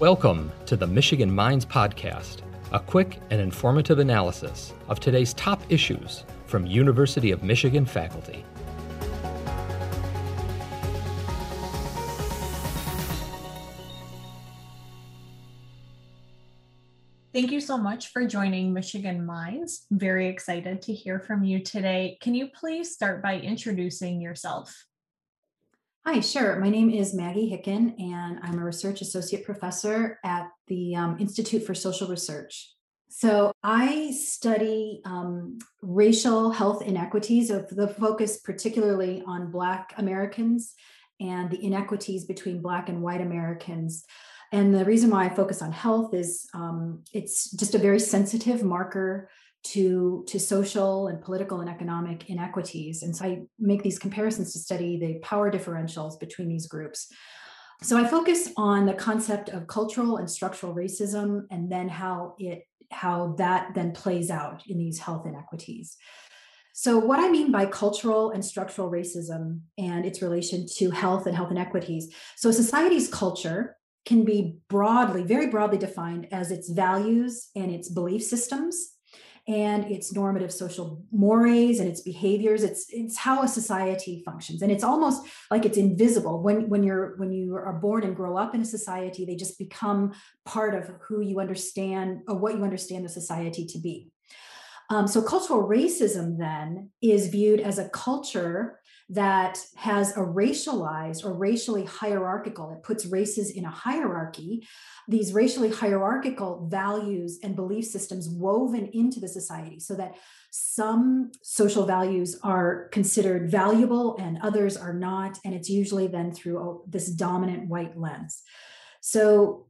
Welcome to the Michigan Minds Podcast, a quick and informative analysis of today's top issues from University of Michigan faculty. Thank you so much for joining Michigan Minds. Very excited to hear from you today. Can you please start by introducing yourself? Hi, sure. My name is Maggie Hicken, and I'm a research associate professor at the um, Institute for Social Research. So I study um, racial health inequities, of the focus particularly on Black Americans and the inequities between Black and white Americans. And the reason why I focus on health is um, it's just a very sensitive marker to to social and political and economic inequities. And so i make these comparisons to study the power differentials between these groups. So i focus on the concept of cultural and structural racism and then how it how that then plays out in these health inequities. So what i mean by cultural and structural racism and its relation to health and health inequities. So a society's culture can be broadly very broadly defined as its values and its belief systems and its normative social mores and its behaviors. It's it's how a society functions. And it's almost like it's invisible. When when you're when you are born and grow up in a society they just become part of who you understand or what you understand the society to be. Um, so cultural racism then is viewed as a culture that has a racialized or racially hierarchical, it puts races in a hierarchy, these racially hierarchical values and belief systems woven into the society so that some social values are considered valuable and others are not. And it's usually then through this dominant white lens. So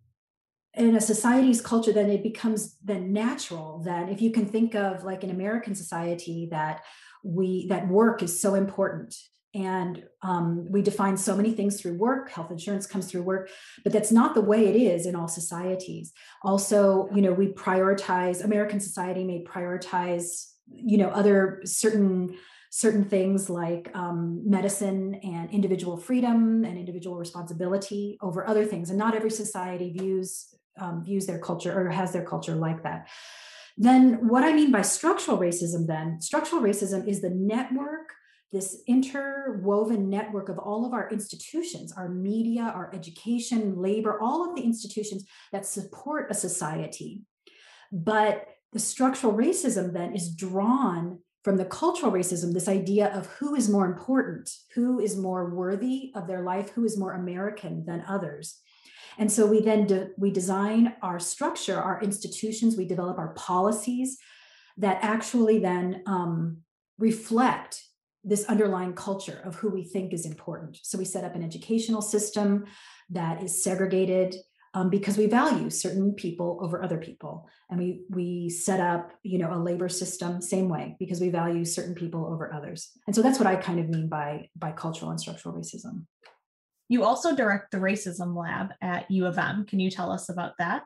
in a society's culture, then it becomes then natural that if you can think of like an American society that we that work is so important. And um, we define so many things through work. Health insurance comes through work but that's not the way it is in all societies. Also you know we prioritize american society may prioritize you know other certain certain things like um, medicine and individual freedom and individual responsibility over other things. And not every society views um, views their culture or has their culture like that then what i mean by structural racism then structural racism is the network this interwoven network of all of our institutions, our media, our education, labor, all of the institutions that support a society. But the structural racism then is drawn from the cultural racism, this idea of who is more important, who is more worthy of their life, who is more American than others. And so we then de- we design our structure, our institutions, we develop our policies that actually then um, reflect this underlying culture of who we think is important. So we set up an educational system that is segregated um, because we value certain people over other people, and we we set up you know a labor system same way because we value certain people over others. And so that's what I kind of mean by by cultural and structural racism. You also direct the Racism Lab at U of M. Can you tell us about that?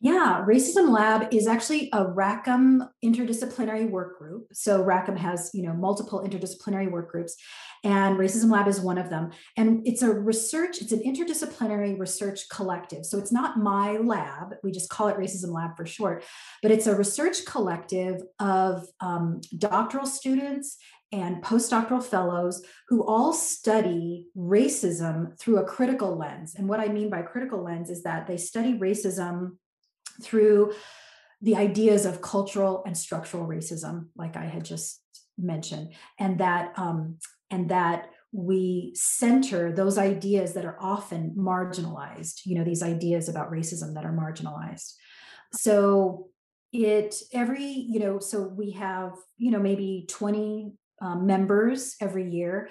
Yeah, Racism Lab is actually a Rackham interdisciplinary work group. So Rackham has, you know, multiple interdisciplinary work groups and Racism Lab is one of them. And it's a research, it's an interdisciplinary research collective. So it's not my lab, we just call it Racism Lab for short, but it's a research collective of um, doctoral students and postdoctoral fellows who all study racism through a critical lens. And what I mean by critical lens is that they study racism through the ideas of cultural and structural racism, like I had just mentioned, and that um, and that we center those ideas that are often marginalized. You know, these ideas about racism that are marginalized. So it every you know so we have you know maybe 20 um, members every year.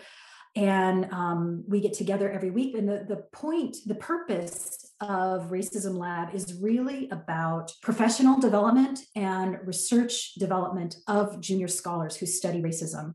And um, we get together every week. And the, the point the purpose of racism lab is really about professional development and research development of junior scholars who study racism.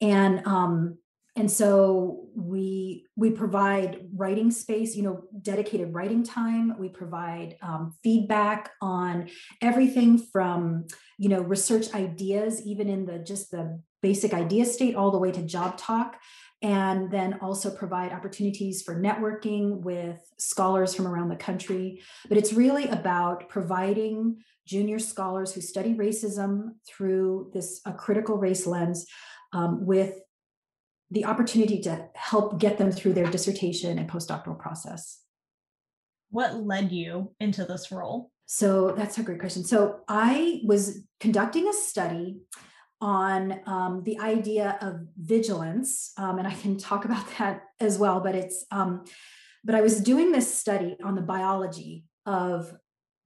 And um, and so we we provide writing space you know dedicated writing time. We provide um, feedback on everything from you know research ideas even in the just the basic idea state all the way to job talk and then also provide opportunities for networking with scholars from around the country. But it's really about providing junior scholars who study racism through this a critical race lens um, with the opportunity to help get them through their dissertation and postdoctoral process. What led you into this role? So that's a great question. So I was conducting a study on um, the idea of vigilance, um, and I can talk about that as well. But it's, um, but I was doing this study on the biology of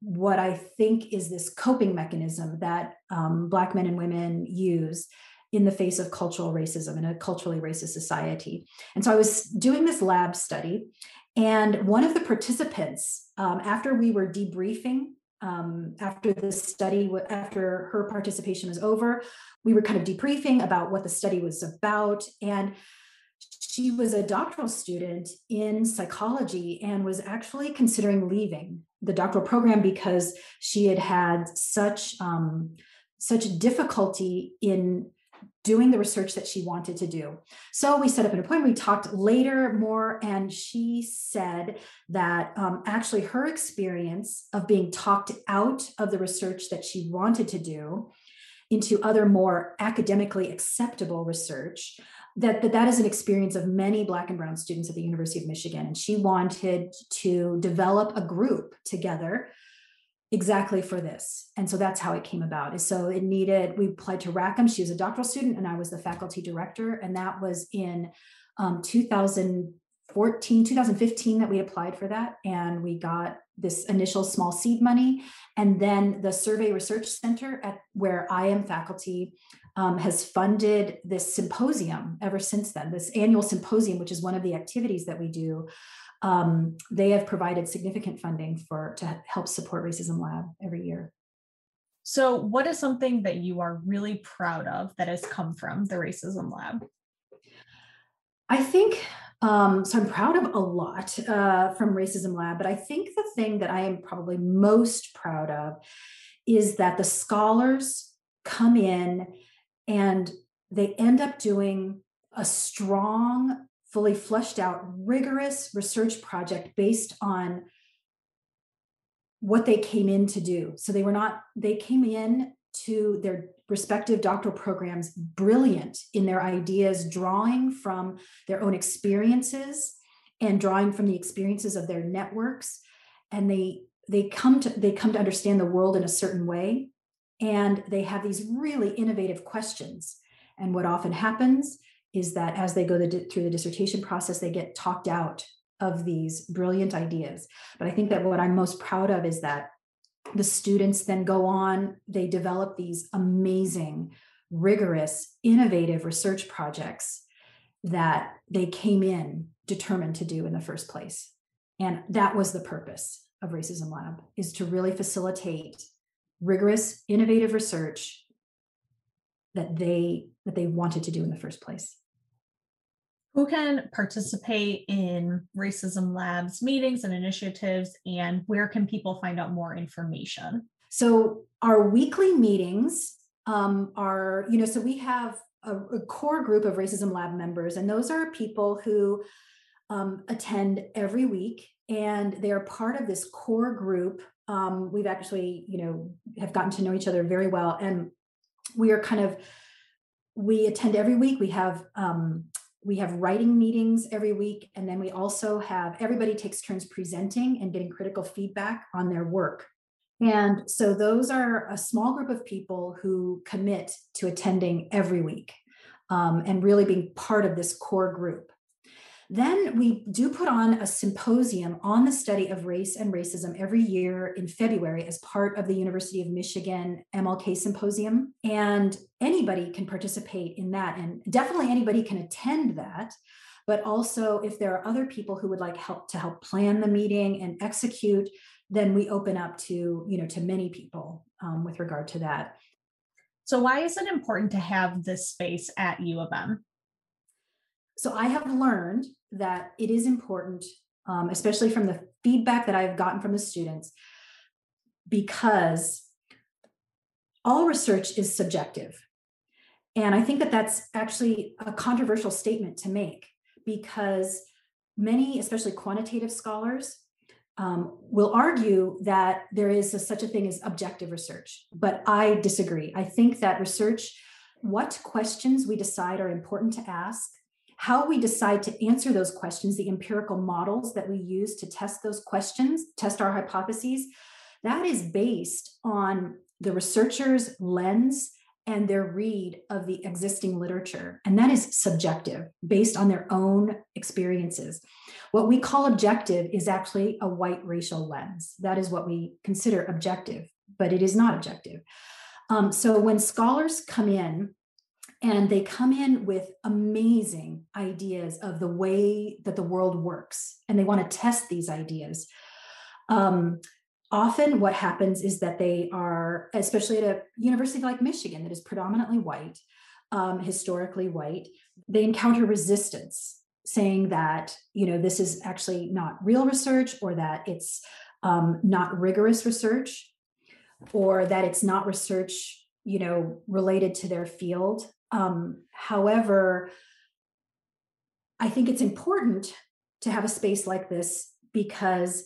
what I think is this coping mechanism that um, Black men and women use in the face of cultural racism in a culturally racist society. And so I was doing this lab study, and one of the participants, um, after we were debriefing, um, after the study, after her participation was over, we were kind of debriefing about what the study was about. And she was a doctoral student in psychology and was actually considering leaving the doctoral program because she had had such um, such difficulty in doing the research that she wanted to do. So we set up an appointment. We talked later more, and she said that um, actually her experience of being talked out of the research that she wanted to do into other more academically acceptable research that, that that is an experience of many black and brown students at the university of michigan and she wanted to develop a group together exactly for this. And so that's how it came about. So it needed, we applied to Rackham. She was a doctoral student and I was the faculty director. And that was in um, 2014, 2015 that we applied for that. And we got this initial small seed money. And then the Survey Research Center at where I am faculty um, has funded this symposium ever since then, this annual symposium, which is one of the activities that we do um, they have provided significant funding for to help support Racism Lab every year. So, what is something that you are really proud of that has come from the Racism Lab? I think um, so. I'm proud of a lot uh, from Racism Lab, but I think the thing that I am probably most proud of is that the scholars come in and they end up doing a strong fully fleshed out, rigorous research project based on what they came in to do. So they were not, they came in to their respective doctoral programs brilliant in their ideas, drawing from their own experiences and drawing from the experiences of their networks. And they they come to they come to understand the world in a certain way and they have these really innovative questions and what often happens is that as they go the, through the dissertation process, they get talked out of these brilliant ideas. But I think that what I'm most proud of is that the students then go on, they develop these amazing, rigorous, innovative research projects that they came in determined to do in the first place. And that was the purpose of Racism Lab is to really facilitate rigorous, innovative research that they that they wanted to do in the first place. Who can participate in Racism Labs meetings and initiatives, and where can people find out more information? So, our weekly meetings um, are, you know, so we have a, a, core group of Racism Lab members, and those are people who um, attend every week, and they are part of this core group. Um, we've actually, you know, have gotten to know each other very well, and we are kind of we attend every week. We have um, we have writing meetings every week and then we also have everybody takes turns presenting and getting critical feedback on their work. And so those are a small group of people who commit to attending every week um, and really being part of this core group then we do put on a symposium on the study of race and racism every year in February as part of the University of Michigan MLK Symposium. And anybody can participate in that. And definitely anybody can attend that. But also, if there are other people who would like help to help plan the meeting and execute, then we open up to you know to many people um, with regard to that. So, why is it important to have this space at U of M? So I have learned that it is important, um, especially from the feedback that I've gotten from the students, because all research is subjective. And I think that that's actually a controversial statement to make because many, especially quantitative scholars, um, will argue that there is a, such a thing as objective research. But I disagree. I think that research, what questions we decide are important to ask, how we decide to answer those questions, the empirical models that we use to test those questions, test our hypotheses, that is based on the researcher's lens and their read of the existing literature. And that is subjective, based on their own experiences. What we call objective is actually a white racial lens. That is what we consider objective, but it is not objective. Um, so when scholars come in and they come in with amazing ideas of the way that the world works, and they want to test these ideas, um, often what happens is that they are, especially at a university like Michigan that is predominantly white, um, historically white, they encounter resistance saying that you know this is actually not real research or that it's um, not rigorous research or that it's not research you know related to their field um, however i think it's important to have a space like this because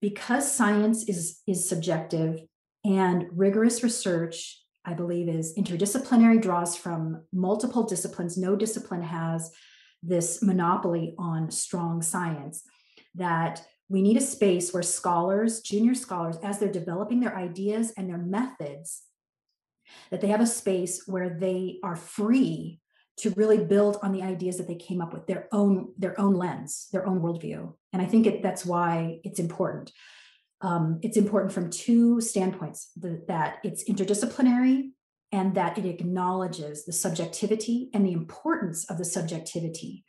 because science is is subjective and rigorous research i believe is interdisciplinary draws from multiple disciplines. No discipline has this monopoly on strong science that we need a space where scholars junior scholars as they're developing their ideas and their methods that they have a space where they are free to really build on the ideas that they came up with their own their own lens their own worldview and i think it, that's why it's important um, it's important from two standpoints the, that it's interdisciplinary and that it acknowledges the subjectivity and the importance of the subjectivity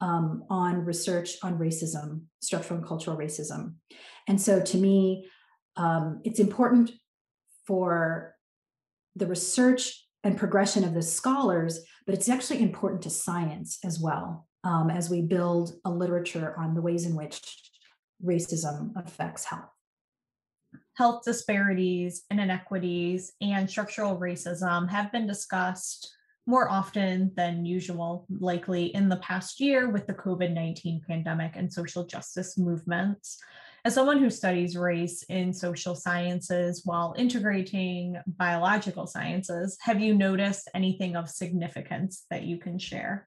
um, on research on racism, structural and cultural racism. And so to me, um, it's important for the research and progression of the scholars, but it's actually important to science as well um, as we build a literature on the ways in which racism affects health health disparities and inequities and structural racism have been discussed more often than usual, likely in the past year with the COVID 19 pandemic and social justice movements. As someone who studies race in social sciences while integrating biological sciences, have you noticed anything of significance that you can share?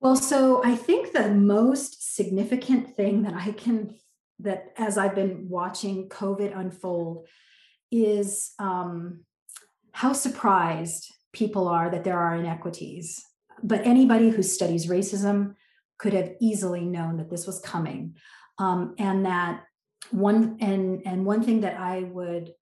Well, so I think the most significant thing that I can that as I've been watching COVID unfold is um, how surprised people are that there are inequities. But anybody who studies racism could have easily known that this was coming, um, and that one and and one thing that I would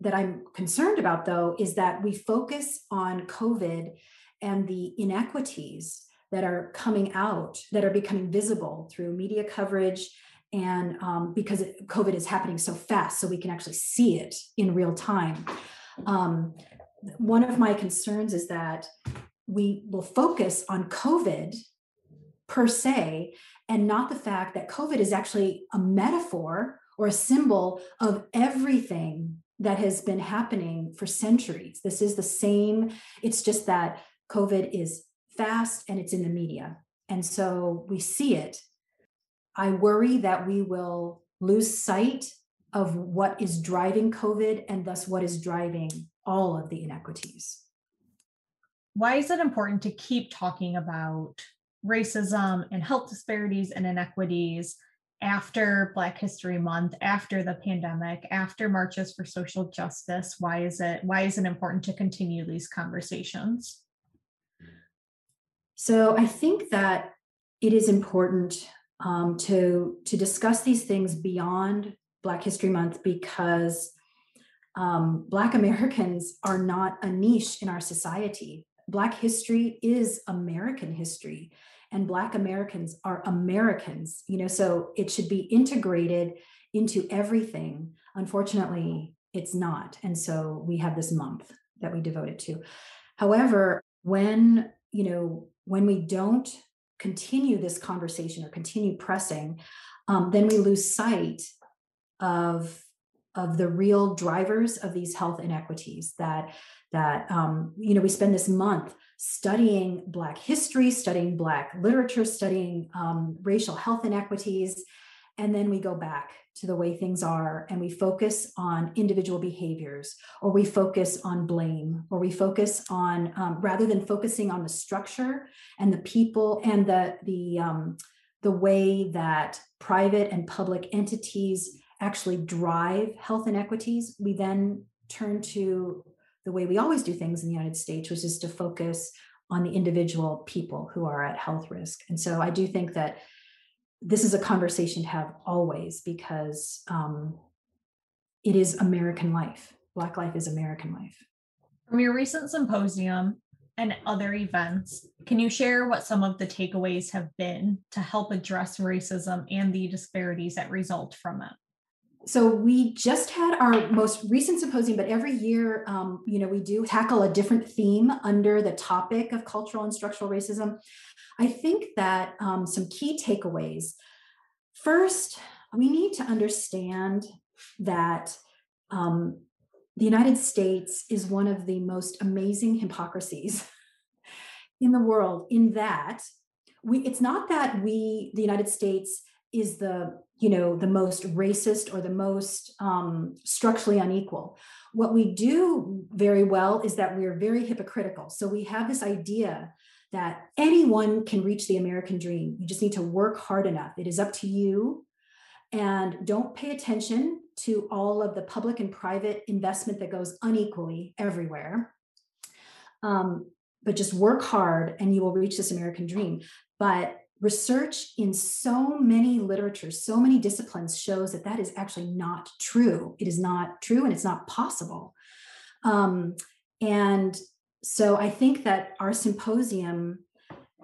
that I'm concerned about though is that we focus on COVID and the inequities that are coming out that are becoming visible through media coverage and um, because COVID is happening so fast, so we can actually see it in real time. Um, one of my concerns is that we will focus on COVID per se, and not the fact that COVID is actually a metaphor or a symbol of everything that has been happening for centuries. This is the same, it's just that COVID is fast and it's in the media. And so we see it I worry that we will lose sight of what is driving COVID and thus what is driving all of the inequities. Why is it important to keep talking about racism and health disparities and inequities after Black History Month, after the pandemic, after marches for social justice? Why is it why is it important to continue these conversations? So I think that it is important um, to to discuss these things beyond Black History Month because um, Black Americans are not a niche in our society. Black history is American history, and Black Americans are Americans. You know, so it should be integrated into everything. Unfortunately, it's not, and so we have this month that we devote it to. However, when you know when we don't continue this conversation or continue pressing, um, then we lose sight of of the real drivers of these health inequities that that um, you know we spend this month studying black history studying black literature studying um, racial health inequities. And then we go back to the way things are and we focus on individual behaviors or we focus on blame or we focus on um, rather than focusing on the structure and the people and the the um, the way that private and public entities actually drive health inequities we then turn to the way we always do things in the united states which is to focus on the individual people who are at health risk and so i do think that this is a conversation to have always because um, it is American life. Black life is American life. From your recent symposium and other events, can you share what some of the takeaways have been to help address racism and the disparities that result from it? So we just had our most recent symposium, but every year, um, you know, we do tackle a different theme under the topic of cultural and structural racism. I think that um, some key takeaways. First, we need to understand that um, the United States is one of the most amazing hypocrisies in the world. In that, we it's not that we, the United States, is the you know the most racist or the most um, structurally unequal what we do very well is that we're very hypocritical so we have this idea that anyone can reach the American dream. You just need to work hard enough. It is up to you. And don't pay attention to all of the public and private investment that goes unequally everywhere. Um, but just work hard and you will reach this American dream. But research in so many literatures, so many disciplines shows that that is actually not true. It is not true and it's not possible. Um, and so I think that our symposium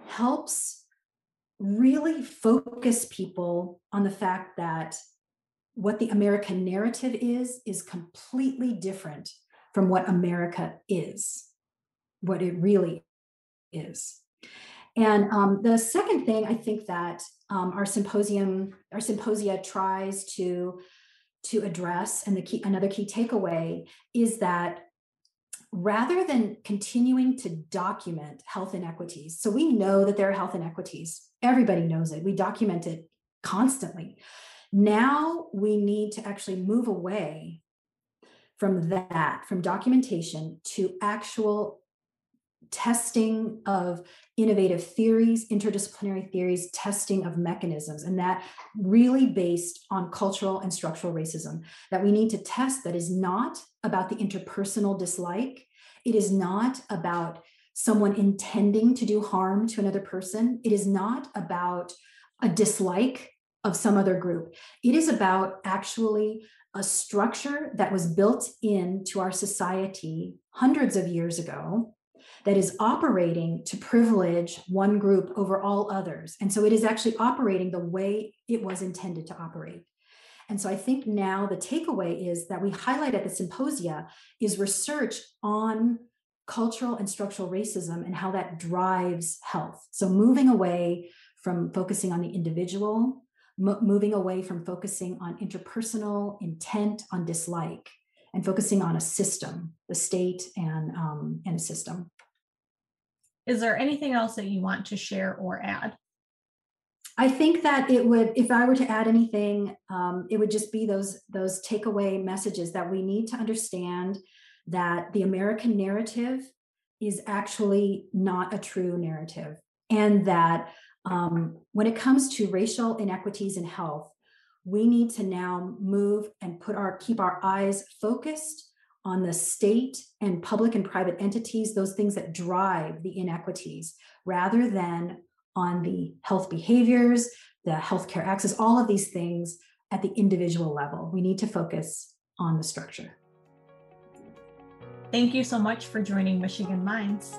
helps really focus people on the fact that what the American narrative is, is completely different from what America is, what it really is. And um, the second thing I think that um, our symposium, our symposia tries to to address, and the key another key takeaway is that rather than continuing to document health inequities, so we know that there are health inequities, everybody knows it, we document it constantly. Now we need to actually move away from that, from documentation to actual testing of innovative theories, interdisciplinary theories, testing of mechanisms, and that really based on cultural and structural racism that we need to test that is not about the interpersonal dislike. It is not about someone intending to do harm to another person. It is not about a dislike of some other group. It is about actually a structure that was built into our society hundreds of years ago that is operating to privilege one group over all others. And so it is actually operating the way it was intended to operate. And so I think now the takeaway is that we highlight at the symposia is research on cultural and structural racism and how that drives health. So moving away from focusing on the individual, moving away from focusing on interpersonal intent, on dislike, and focusing on a system, the state and, um, and a system. Is there anything else that you want to share or add? I think that it would, if I were to add anything, um, it would just be those those takeaway messages that we need to understand that the American narrative is actually not a true narrative, and that um, when it comes to racial inequities in health, we need to now move and put our keep our eyes focused on the state and public and private entities, those things that drive the inequities, rather than on the health behaviors, the healthcare access, all of these things at the individual level. We need to focus on the structure. Thank you so much for joining Michigan Minds.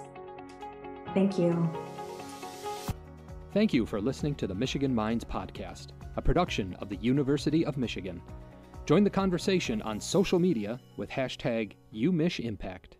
Thank you. Thank you for listening to the Michigan Minds podcast, a production of the University of Michigan. Join the conversation on social media with hashtag UMichImpact.